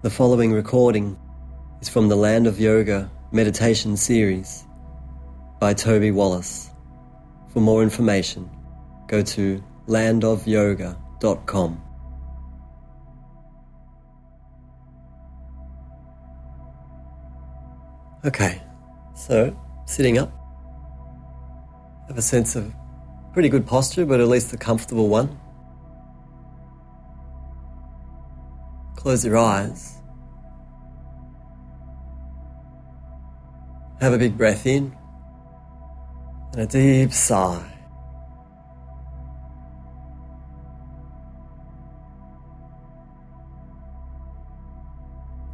The following recording is from the Land of Yoga meditation series by Toby Wallace. For more information, go to landofyoga.com. Okay, so sitting up, have a sense of pretty good posture, but at least a comfortable one. Close your eyes. Have a big breath in and a deep sigh.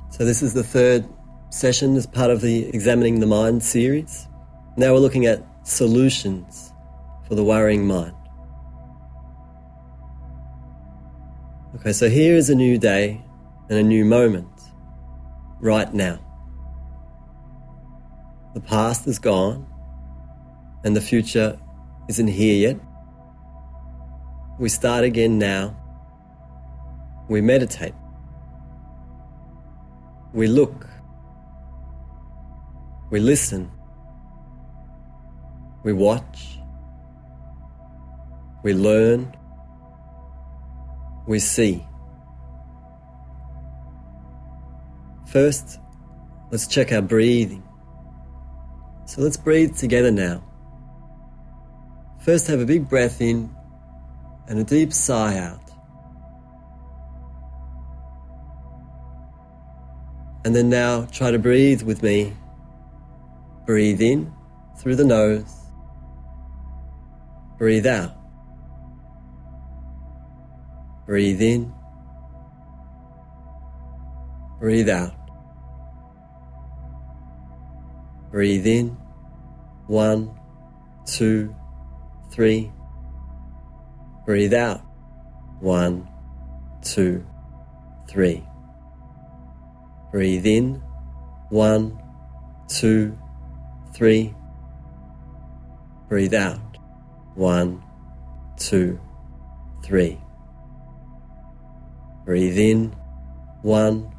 So, this is the third session as part of the Examining the Mind series. Now we're looking at solutions for the worrying mind. Okay, so here is a new day and a new moment right now. The past is gone and the future isn't here yet. We start again now. We meditate. We look. We listen. We watch. We learn. We see. First, let's check our breathing. So let's breathe together now. First, have a big breath in and a deep sigh out. And then now try to breathe with me. Breathe in through the nose. Breathe out. Breathe in. Breathe out. Breathe in. One, two, three. Breathe out. One, two, three. Breathe in. One, two, three. Breathe out. One, two, three. Breathe in. One,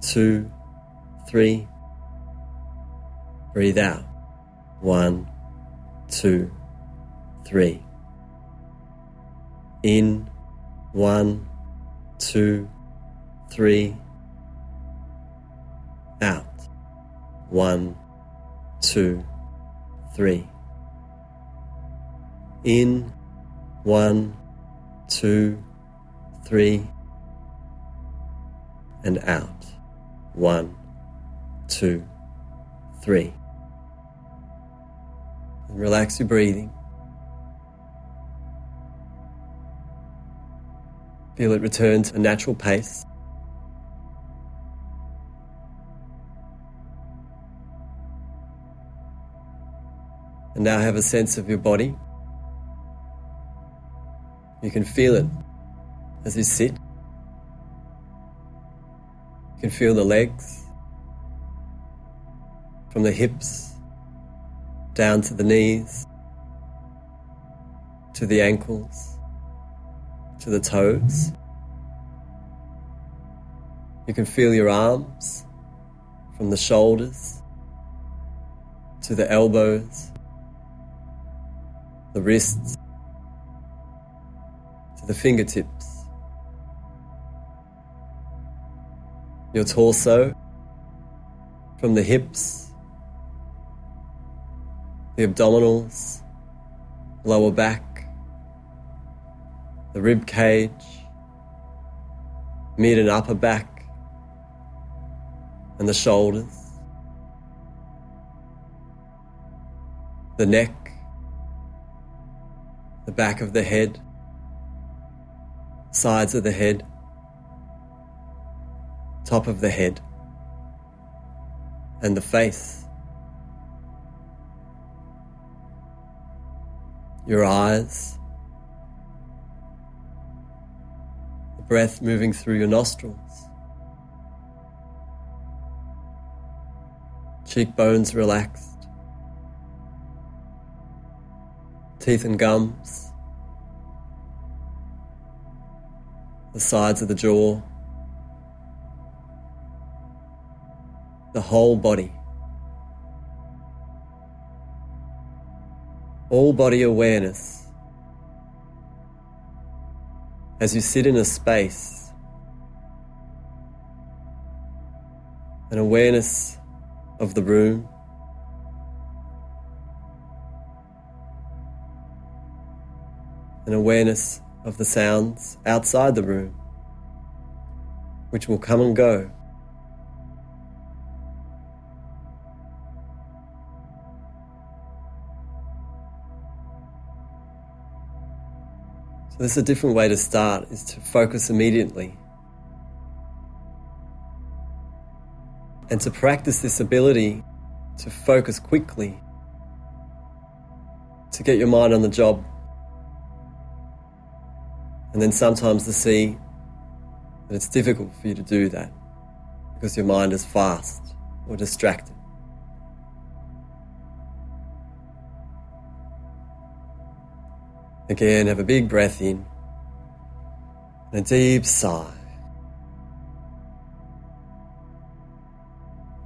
two, three. Breathe out. One, two, three. In. One, two, three. Out. One, two, three. In. One, two, three. And out. One, two, three. And relax your breathing. Feel it return to a natural pace. And now have a sense of your body. You can feel it as you sit. You can feel the legs from the hips down to the knees, to the ankles, to the toes. You can feel your arms from the shoulders to the elbows, the wrists, to the fingertips, your torso from the hips the abdominals, lower back, the rib cage, mid and upper back, and the shoulders, the neck, the back of the head, sides of the head, top of the head, and the face. Your eyes, the breath moving through your nostrils, cheekbones relaxed, teeth and gums, the sides of the jaw, the whole body. All body awareness as you sit in a space, an awareness of the room. An awareness of the sounds outside the room, which will come and go. This is a different way to start, is to focus immediately. And to practice this ability to focus quickly, to get your mind on the job and then sometimes to see that it's difficult for you to do that because your mind is fast or distracted. Again, have a big breath in and a deep sigh.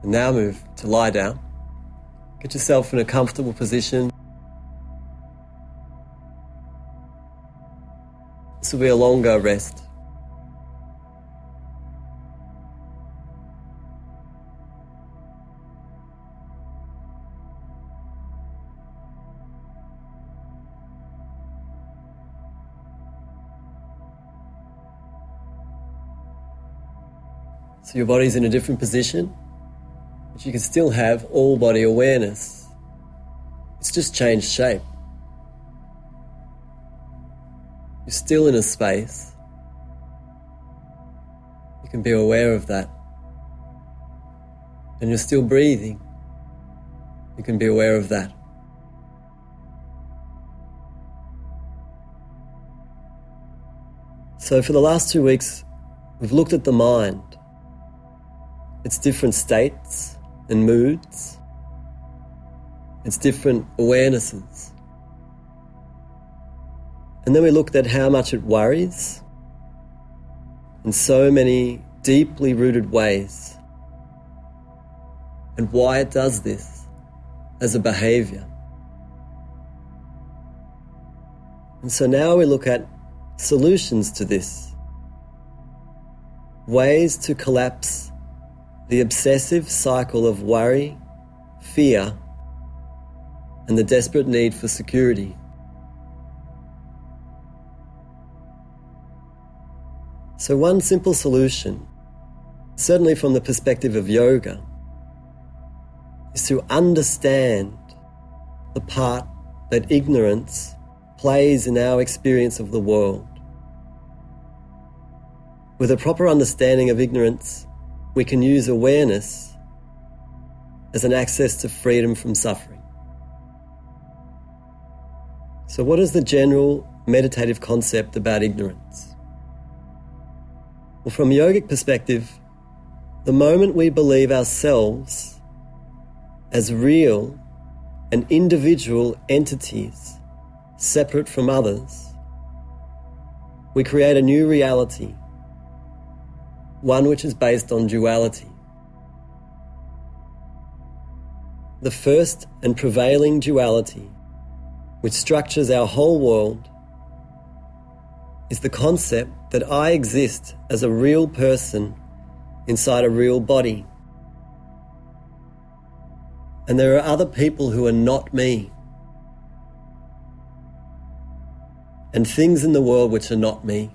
And now move to lie down. Get yourself in a comfortable position This will be a longer rest. Your body's in a different position, but you can still have all body awareness. It's just changed shape. You're still in a space. You can be aware of that. And you're still breathing. You can be aware of that. So, for the last two weeks, we've looked at the mind, its different states and moods, its different awarenesses. And then we looked at how much it worries in so many deeply rooted ways and why it does this as a behavior. And so now we look at solutions to this ways to collapse the obsessive cycle of worry, fear, and the desperate need for security. So, one simple solution, certainly from the perspective of yoga, is to understand the part that ignorance plays in our experience of the world. With a proper understanding of ignorance, we can use awareness as an access to freedom from suffering. So, what is the general meditative concept about ignorance? Well, from a yogic perspective, the moment we believe ourselves as real and individual entities separate from others, we create a new reality, one which is based on duality. The first and prevailing duality, which structures our whole world, is the concept that I exist as a real person inside a real body. And there are other people who are not me. And things in the world which are not me.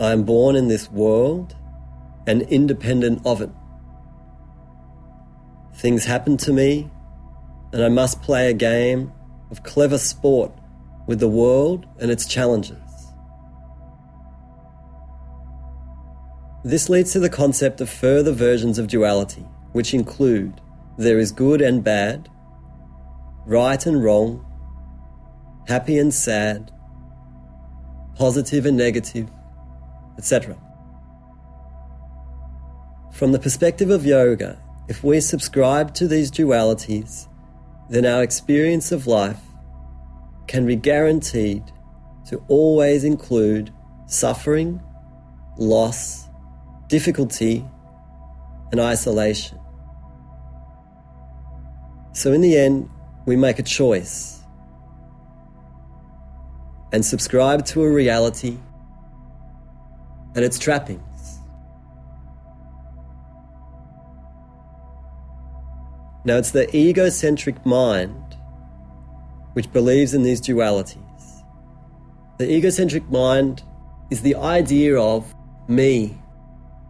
I am born in this world and independent of it. Things happen to me, and I must play a game of clever sport with the world and its challenges. This leads to the concept of further versions of duality, which include there is good and bad, right and wrong, happy and sad, positive and negative, etc. From the perspective of yoga, if we subscribe to these dualities, then our experience of life can be guaranteed to always include suffering, loss, difficulty, and isolation. So, in the end, we make a choice and subscribe to a reality and its trappings. Now, it's the egocentric mind which believes in these dualities. The egocentric mind is the idea of me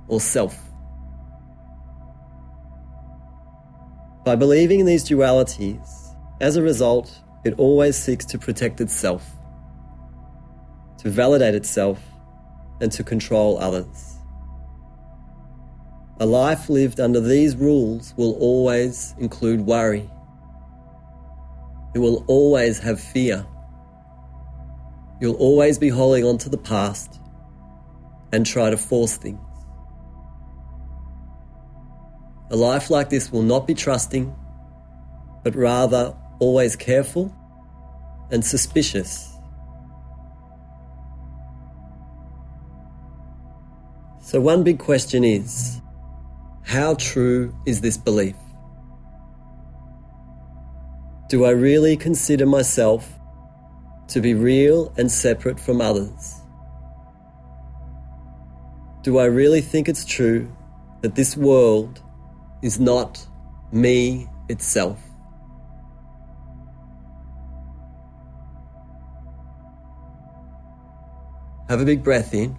or self. By believing in these dualities, as a result, it always seeks to protect itself, to validate itself, and to control others. A life lived under these rules will always include worry. It will always have fear. You'll always be holding on to the past and try to force things. A life like this will not be trusting, but rather always careful and suspicious. So, one big question is how true is this belief? Do I really consider myself to be real and separate from others? Do I really think it's true that this world is not me itself? Have a big breath in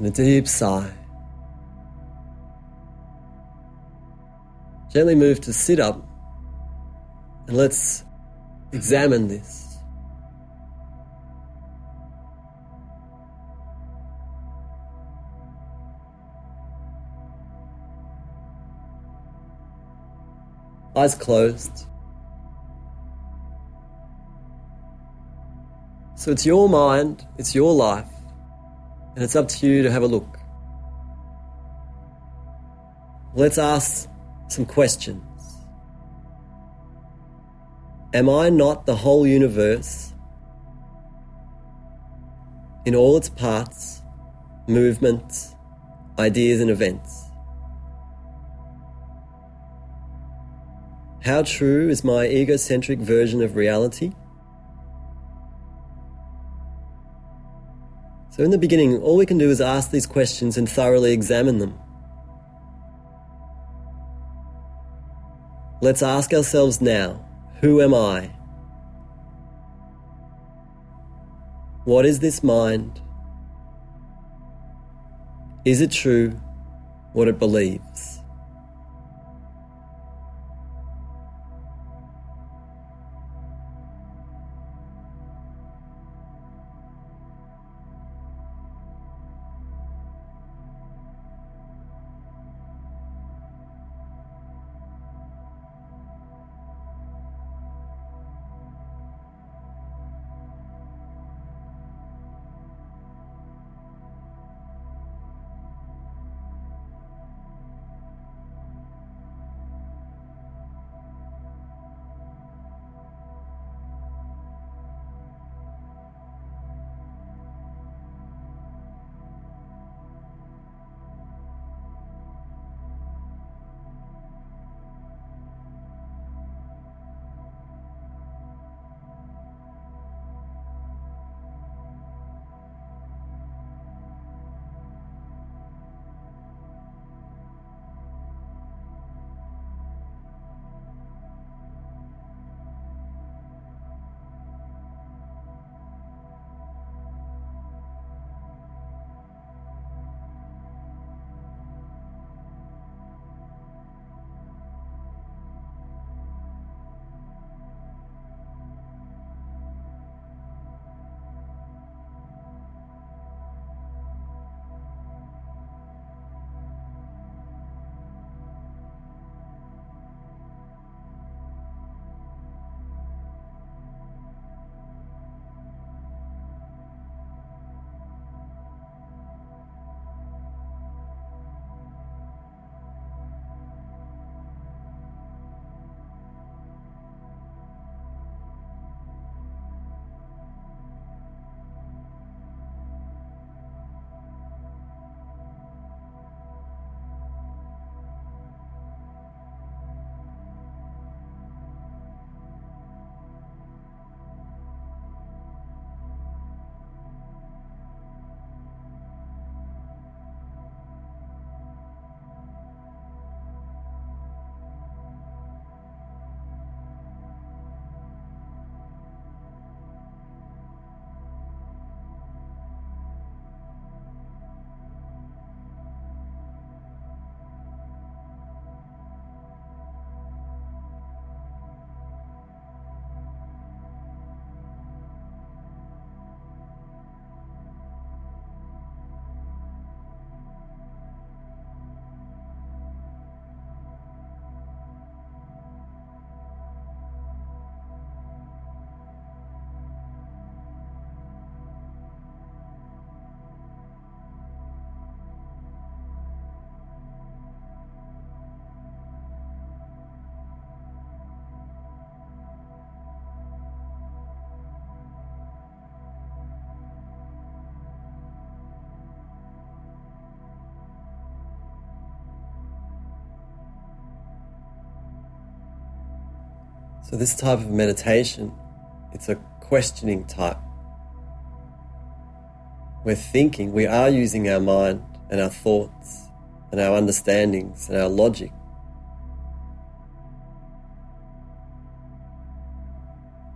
and a deep sigh. Gently move to sit up and let's examine this. Eyes closed. So it's your mind, it's your life, and it's up to you to have a look. Let's ask some questions. Am I not the whole universe in all its parts, movements, ideas, and events? How true is my egocentric version of reality? So, in the beginning, all we can do is ask these questions and thoroughly examine them. Let's ask ourselves now who am I? What is this mind? Is it true what it believes? So, this type of meditation, it's a questioning type. We're thinking, we are using our mind and our thoughts and our understandings and our logic.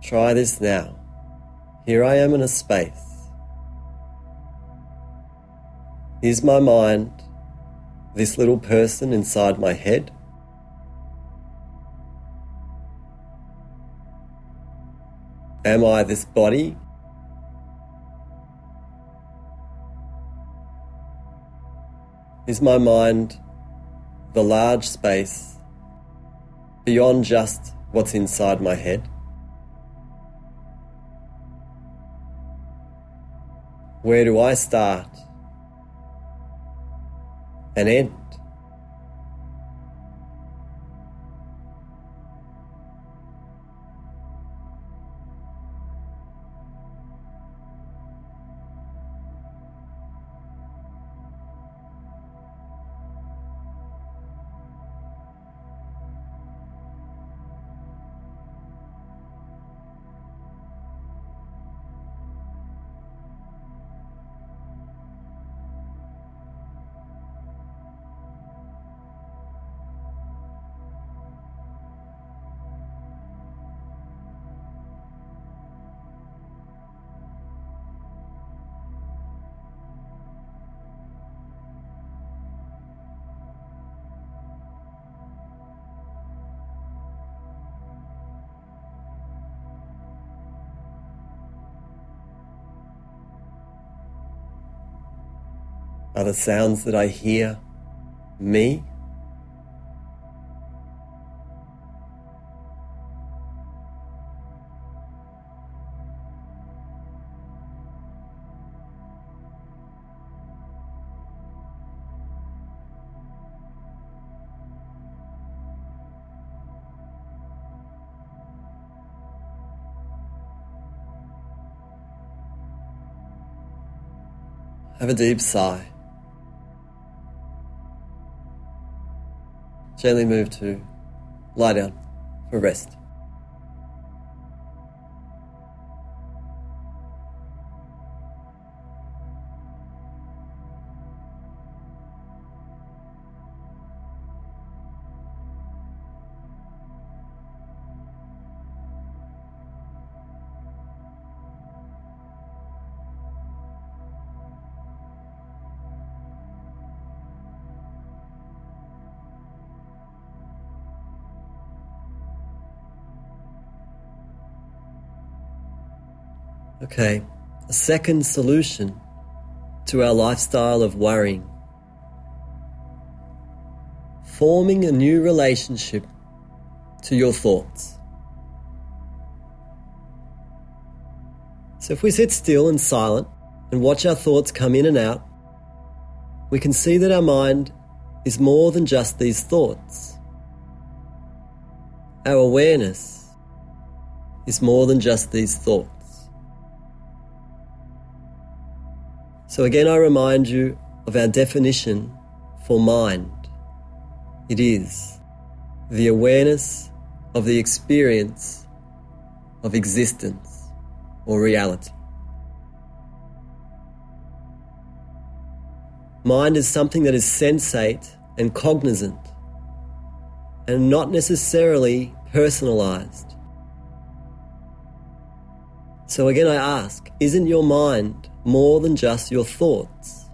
Try this now. Here I am in a space. Here's my mind this little person inside my head? Am I this body? Is my mind the large space beyond just what's inside my head? Where do I start and end? Sounds that I hear me? Have a deep sigh. Gently move to lie down for rest. Okay, a second solution to our lifestyle of worrying. Forming a new relationship to your thoughts. So, if we sit still and silent and watch our thoughts come in and out, we can see that our mind is more than just these thoughts. Our awareness is more than just these thoughts. So again, I remind you of our definition for mind. It is the awareness of the experience of existence or reality. Mind is something that is sensate and cognizant and not necessarily personalized. So again, I ask, isn't your mind more than just your thoughts.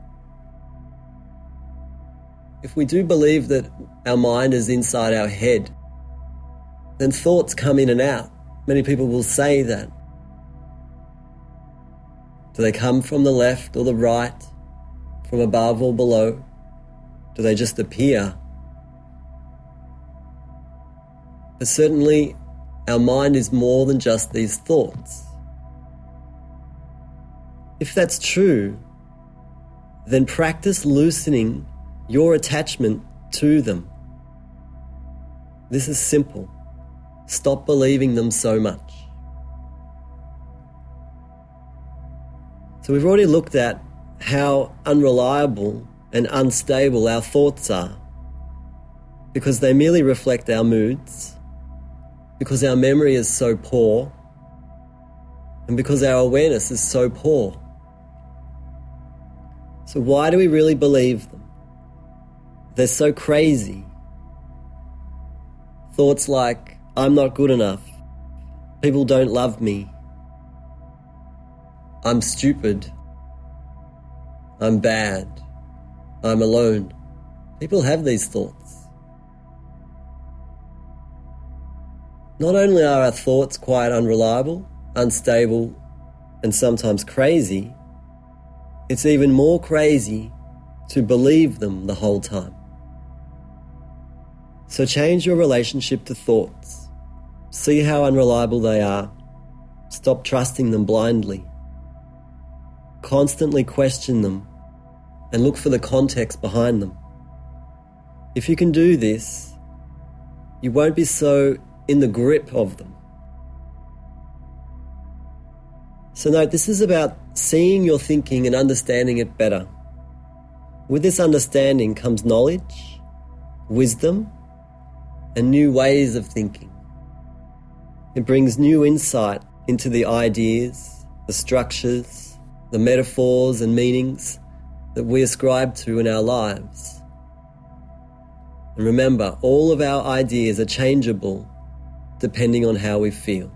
If we do believe that our mind is inside our head, then thoughts come in and out. Many people will say that. Do they come from the left or the right, from above or below? Do they just appear? But certainly, our mind is more than just these thoughts. If that's true, then practice loosening your attachment to them. This is simple. Stop believing them so much. So, we've already looked at how unreliable and unstable our thoughts are because they merely reflect our moods, because our memory is so poor and because our awareness is so poor. So, why do we really believe them? They're so crazy. Thoughts like, I'm not good enough, people don't love me, I'm stupid, I'm bad, I'm alone. People have these thoughts. Not only are our thoughts quite unreliable, unstable, and sometimes crazy, it's even more crazy to believe them the whole time. So change your relationship to thoughts. See how unreliable they are. Stop trusting them blindly. Constantly question them and look for the context behind them. If you can do this, you won't be so in the grip of them. So, note this is about seeing your thinking and understanding it better. With this understanding comes knowledge, wisdom, and new ways of thinking. It brings new insight into the ideas, the structures, the metaphors and meanings that we ascribe to in our lives. And remember, all of our ideas are changeable depending on how we feel.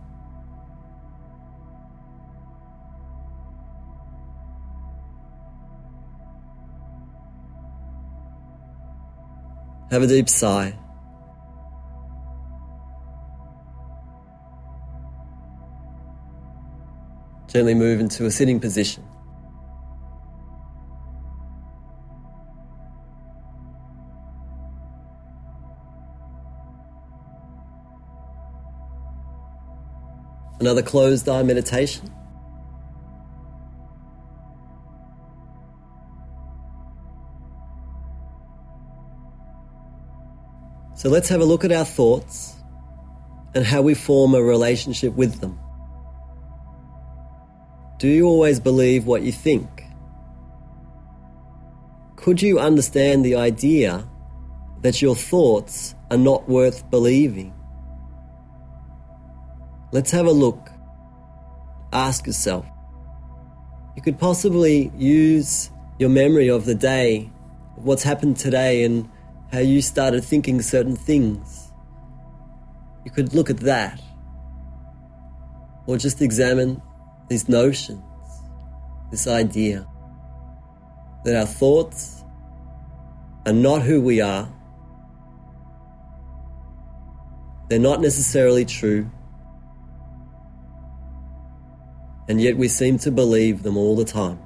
Have a deep sigh. Gently move into a sitting position. Another closed eye meditation. So let's have a look at our thoughts and how we form a relationship with them. Do you always believe what you think? Could you understand the idea that your thoughts are not worth believing? Let's have a look. Ask yourself. You could possibly use your memory of the day, what's happened today, and how you started thinking certain things. You could look at that. Or just examine these notions, this idea that our thoughts are not who we are. They're not necessarily true. And yet we seem to believe them all the time.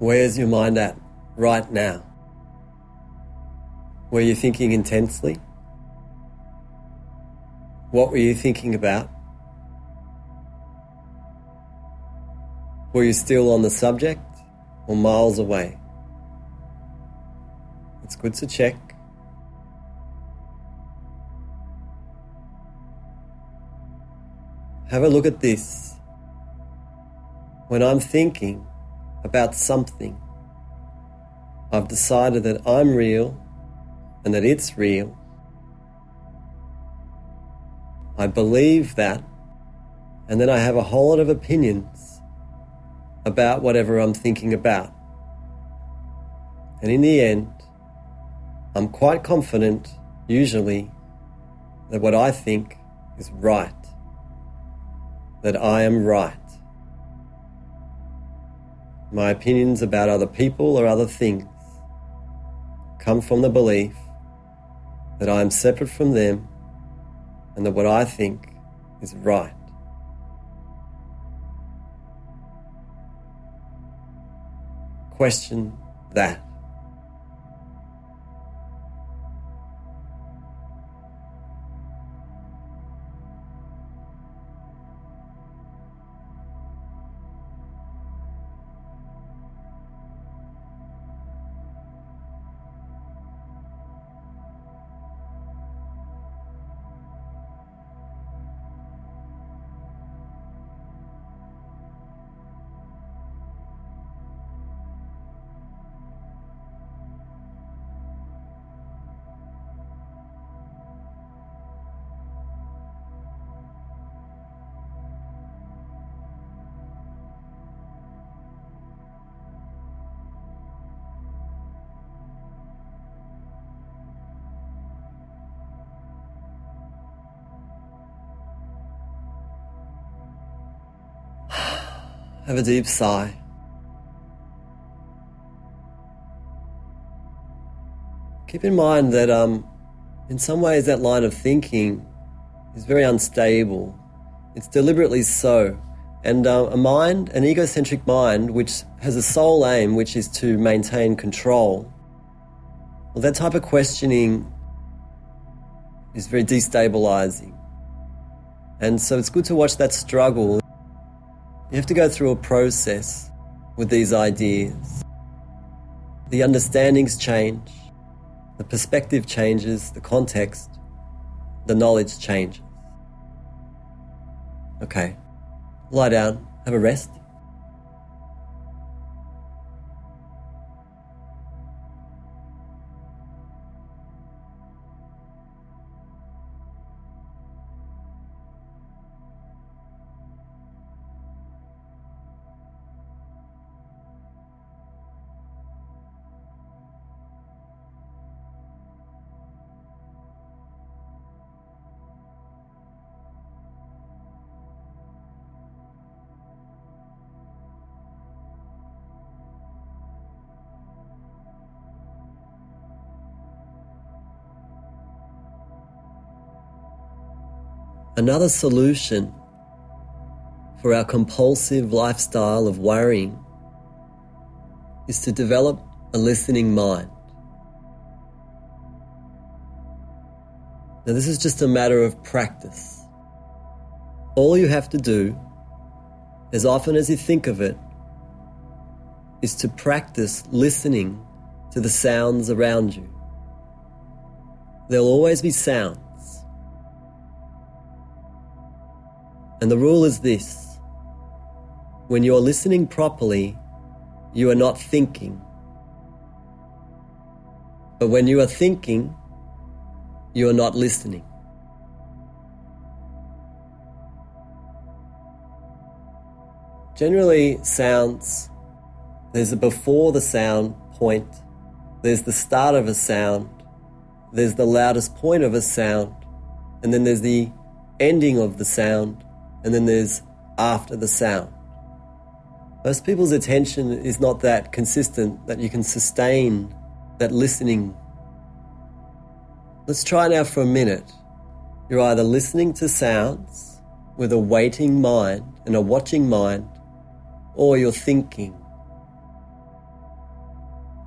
Where's your mind at right now? Were you thinking intensely? What were you thinking about? Were you still on the subject or miles away? It's good to check. Have a look at this. When I'm thinking about something, I've decided that I'm real and that it's real. I believe that, and then I have a whole lot of opinions about whatever I'm thinking about. And in the end, I'm quite confident, usually, that what I think is right, that I am right. My opinions about other people or other things come from the belief that I am separate from them and that what I think is right. Question that. Have a deep sigh. Keep in mind that um, in some ways that line of thinking is very unstable. It's deliberately so. And uh, a mind, an egocentric mind, which has a sole aim, which is to maintain control, well, that type of questioning is very destabilizing. And so it's good to watch that struggle you have to go through a process with these ideas. The understandings change, the perspective changes, the context, the knowledge changes. Okay, lie down, have a rest. Another solution for our compulsive lifestyle of worrying is to develop a listening mind. Now, this is just a matter of practice. All you have to do, as often as you think of it, is to practice listening to the sounds around you. There'll always be sound. And the rule is this when you're listening properly, you are not thinking. But when you are thinking, you are not listening. Generally, sounds, there's a before the sound point, there's the start of a sound, there's the loudest point of a sound, and then there's the ending of the sound, and then there's after the sound. Most people's attention is not that consistent that you can sustain that listening. Let's try now for a minute. You're either listening to sounds with a waiting mind and a watching mind, or you're thinking.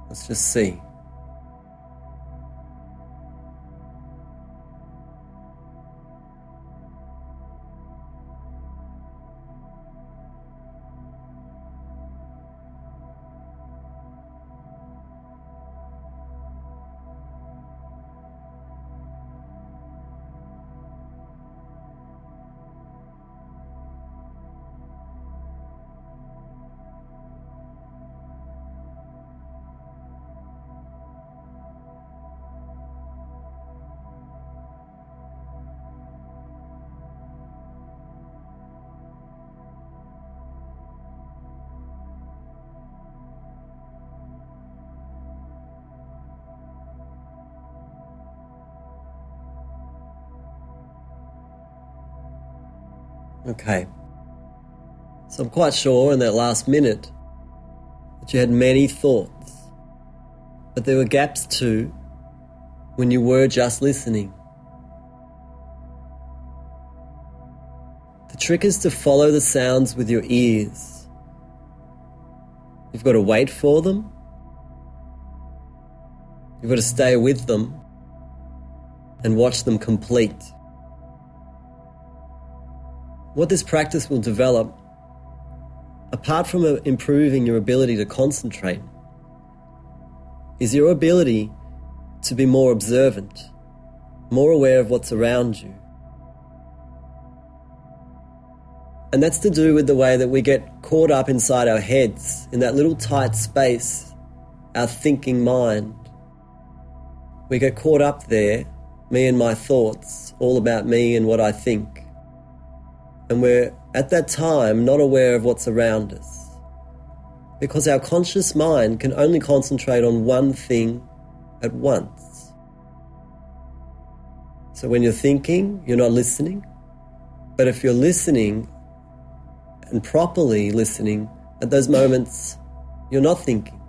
Let's just see. Okay. So I'm quite sure in that last minute that you had many thoughts, but there were gaps too when you were just listening. The trick is to follow the sounds with your ears. You've got to wait for them. You've got to stay with them and watch them complete. What this practice will develop, apart from improving your ability to concentrate, is your ability to be more observant, more aware of what's around you. And that's to do with the way that we get caught up inside our heads, in that little tight space, our thinking mind. We get caught up there, me and my thoughts, all about me and what I think. And we're at that time not aware of what's around us. Because our conscious mind can only concentrate on one thing at once. So when you're thinking, you're not listening. But if you're listening and properly listening, at those moments, you're not thinking.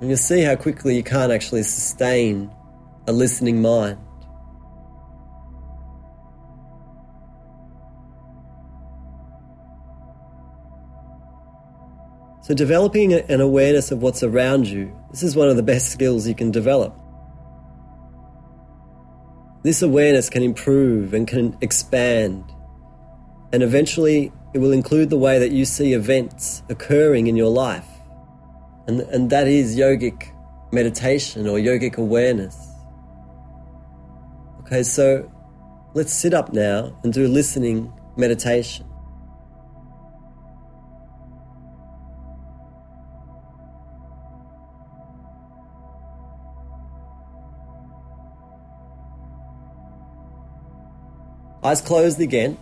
And you see how quickly you can't actually sustain a listening mind. So, developing an awareness of what's around you, this is one of the best skills you can develop. This awareness can improve and can expand and eventually it will include the way that you see events occurring in your life. And, and that is yogic meditation or yogic awareness. Okay, so let's sit up now and do listening meditation. Eyes closed again.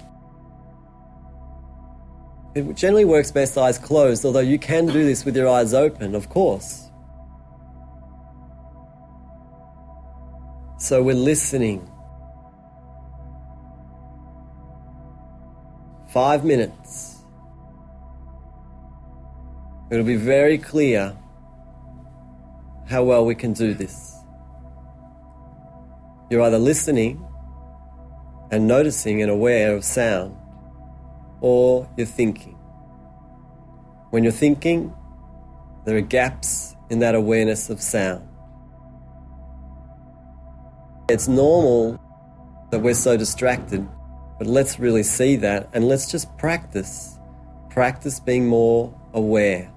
It generally works best eyes closed, although you can do this with your eyes open, of course. So we're listening. Five minutes. It'll be very clear how well we can do this. You're either listening and noticing and aware of sound or you're thinking. When you're thinking, there are gaps in that awareness of sound. It's normal that we're so distracted, but let's really see that and let's just practice. Practice being more aware.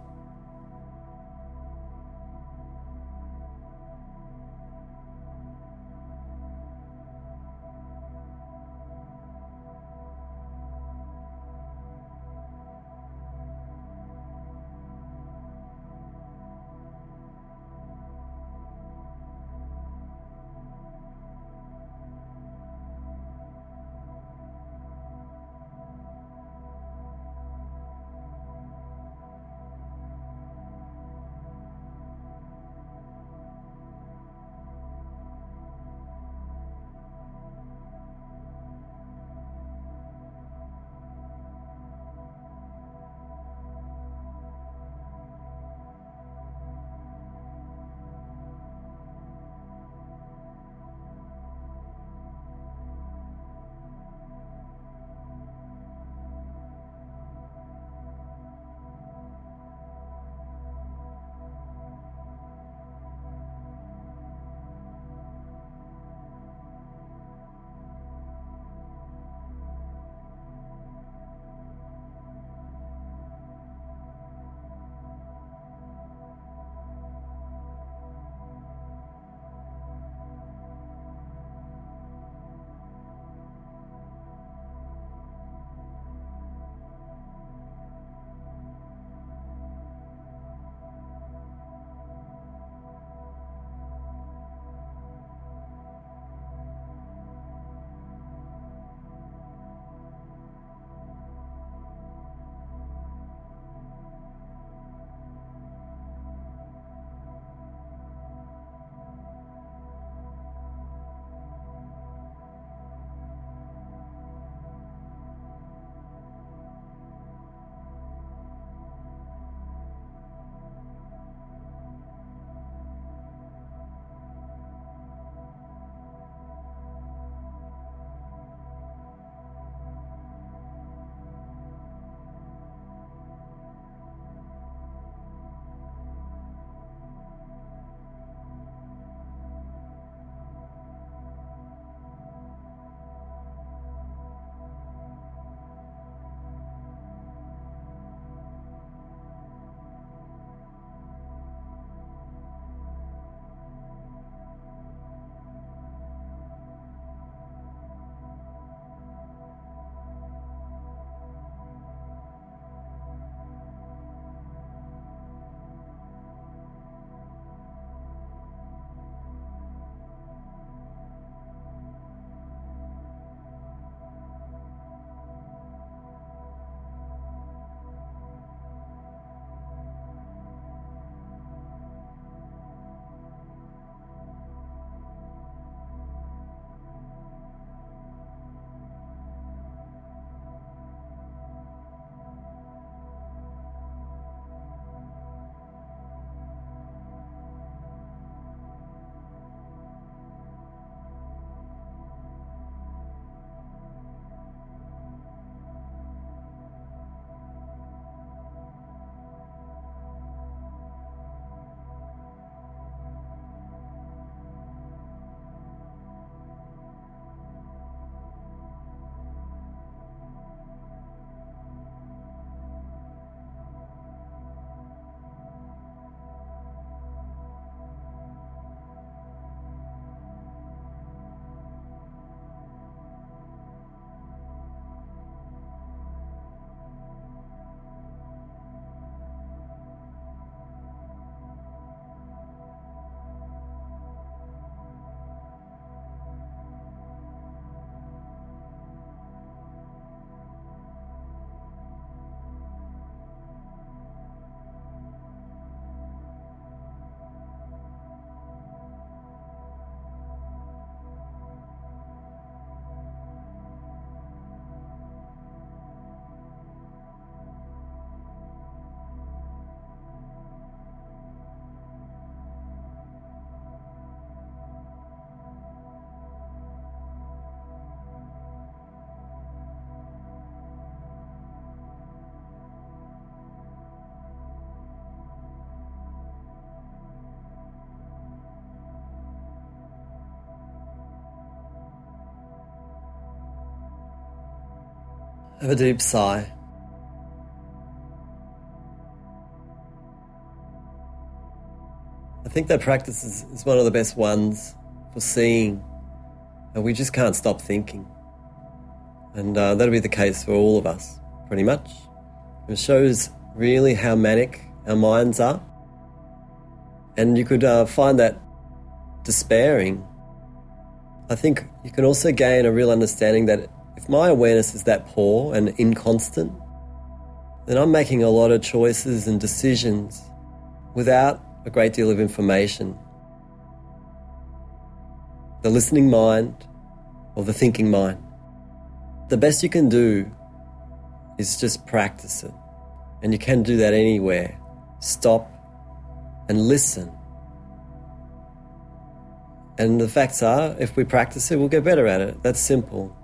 Have a deep sigh. I think that practice is, is one of the best ones for seeing and we just can't stop thinking. And uh, that'll be the case for all of us, pretty much. It shows really how manic our minds are. And you could uh, find that despairing. I think you can also gain a real understanding that if my awareness is that poor and inconstant, then I'm making a lot of choices and decisions without a great deal of information. The listening mind or the thinking mind. The best you can do is just practice it. And you can do that anywhere. Stop and listen. And the facts are, if we practice it, we'll get better at it. That's simple.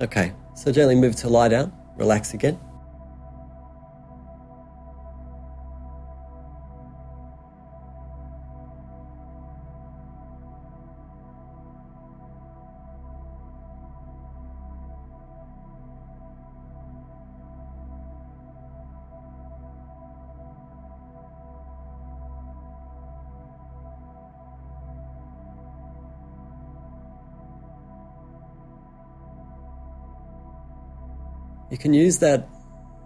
Okay, so gently move to lie down, relax again. You can use that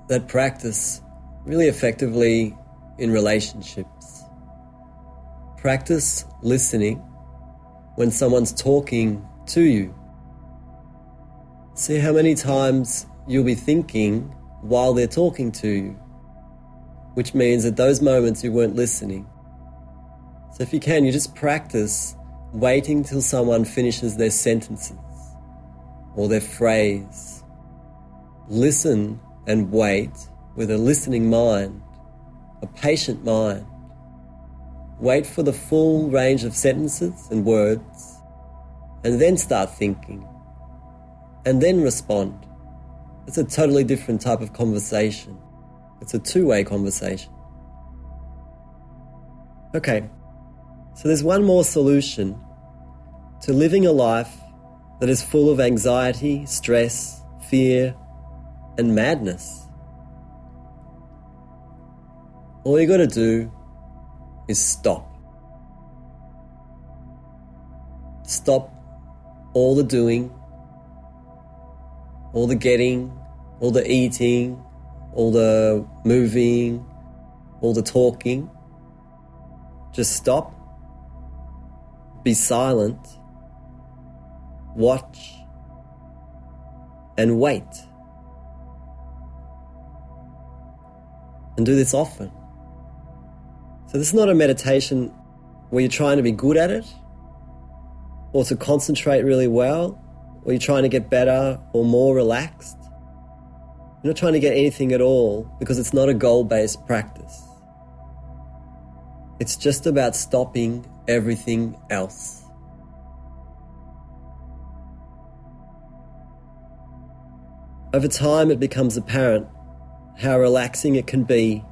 that practice really effectively in relationships. Practice listening when someone's talking to you. See how many times you'll be thinking while they're talking to you, which means at those moments you weren't listening. So if you can, you just practice waiting till someone finishes their sentences or their phrase listen and wait with a listening mind, a patient mind. Wait for the full range of sentences and words, and then start thinking, and then respond. It's a totally different type of conversation. It's a two way conversation. Okay, so there's one more solution to living a life that is full of anxiety, stress, fear, and madness. All you got to do is stop. Stop all the doing, all the getting, all the eating, all the moving, all the talking. Just stop, be silent, watch, and wait. And do this often. So, this is not a meditation where you're trying to be good at it or to concentrate really well or you're trying to get better or more relaxed. You're not trying to get anything at all because it's not a goal based practice. It's just about stopping everything else. Over time, it becomes apparent how relaxing it can be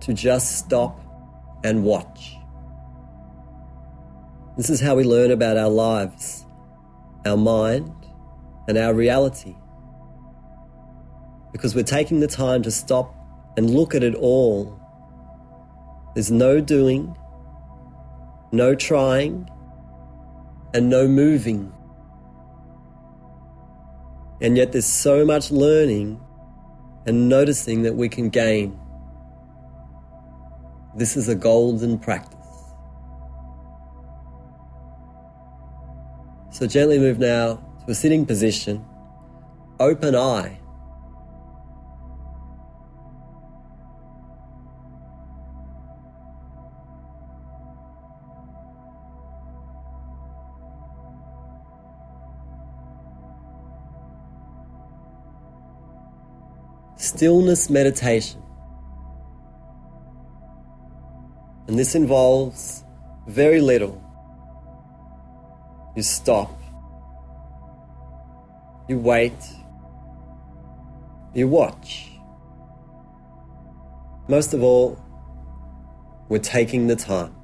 to just stop and watch. This is how we learn about our lives, our mind, and our reality. Because we're taking the time to stop and look at it all. There's no doing, no trying, and no moving. And yet there's so much learning and noticing that we can gain. This is a golden practice. So gently move now to a sitting position, open eye. Stillness meditation. And this involves very little. You stop, you wait, you watch. Most of all, we're taking the time.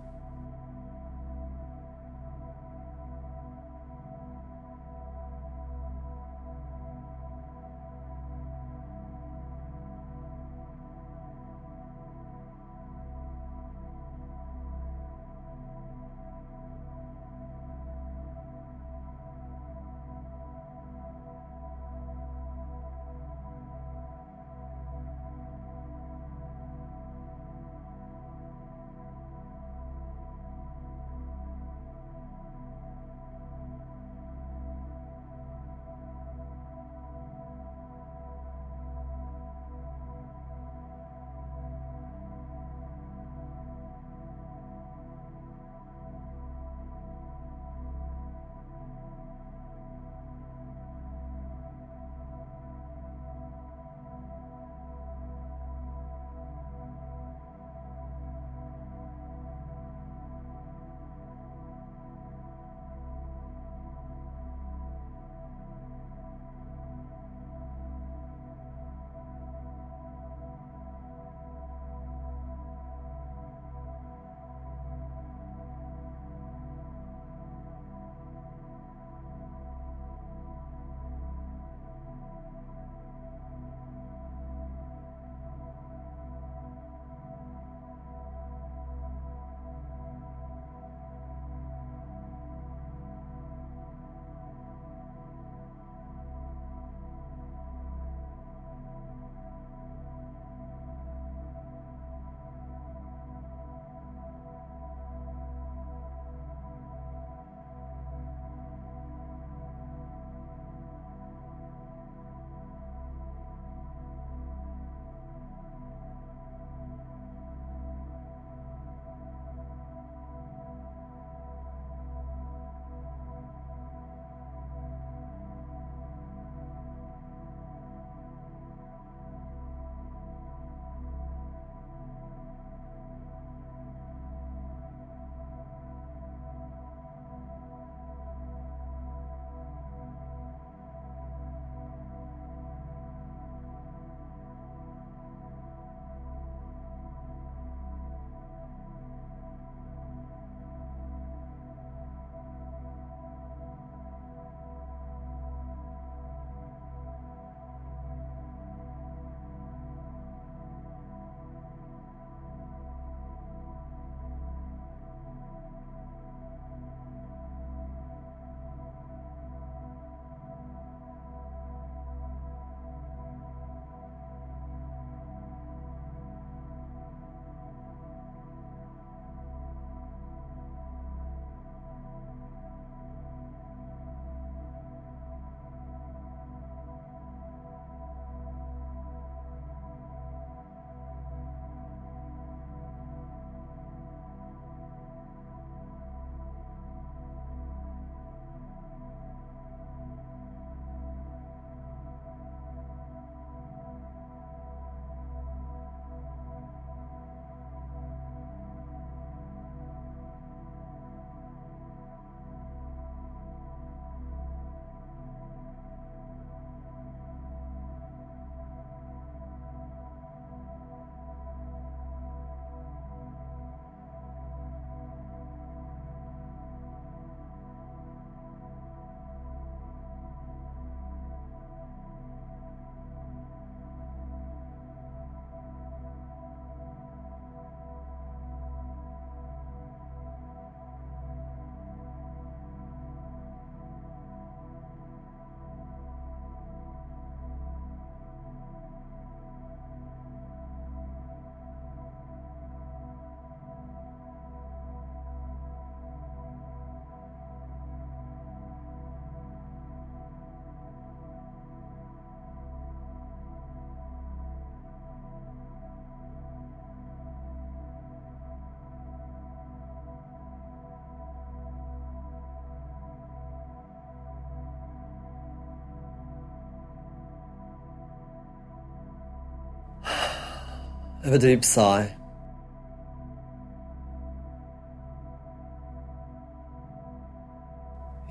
Have a deep sigh.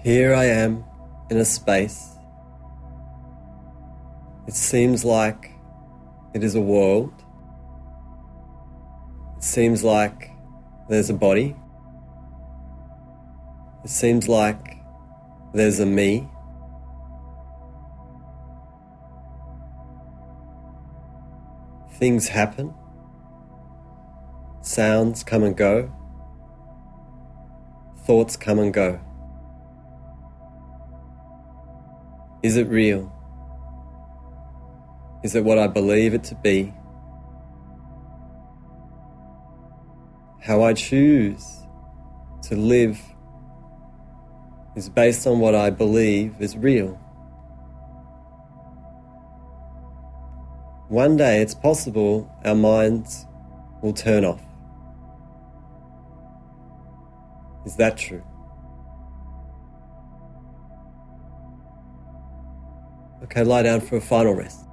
Here I am in a space. It seems like it is a world. It seems like there's a body. It seems like there's a me. Things happen. Sounds come and go. Thoughts come and go. Is it real? Is it what I believe it to be? How I choose to live is based on what I believe is real. One day it's possible our minds will turn off. Is that true? Okay, lie down for a final rest.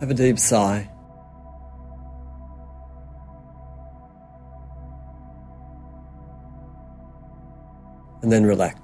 Have a deep sigh. And then relax.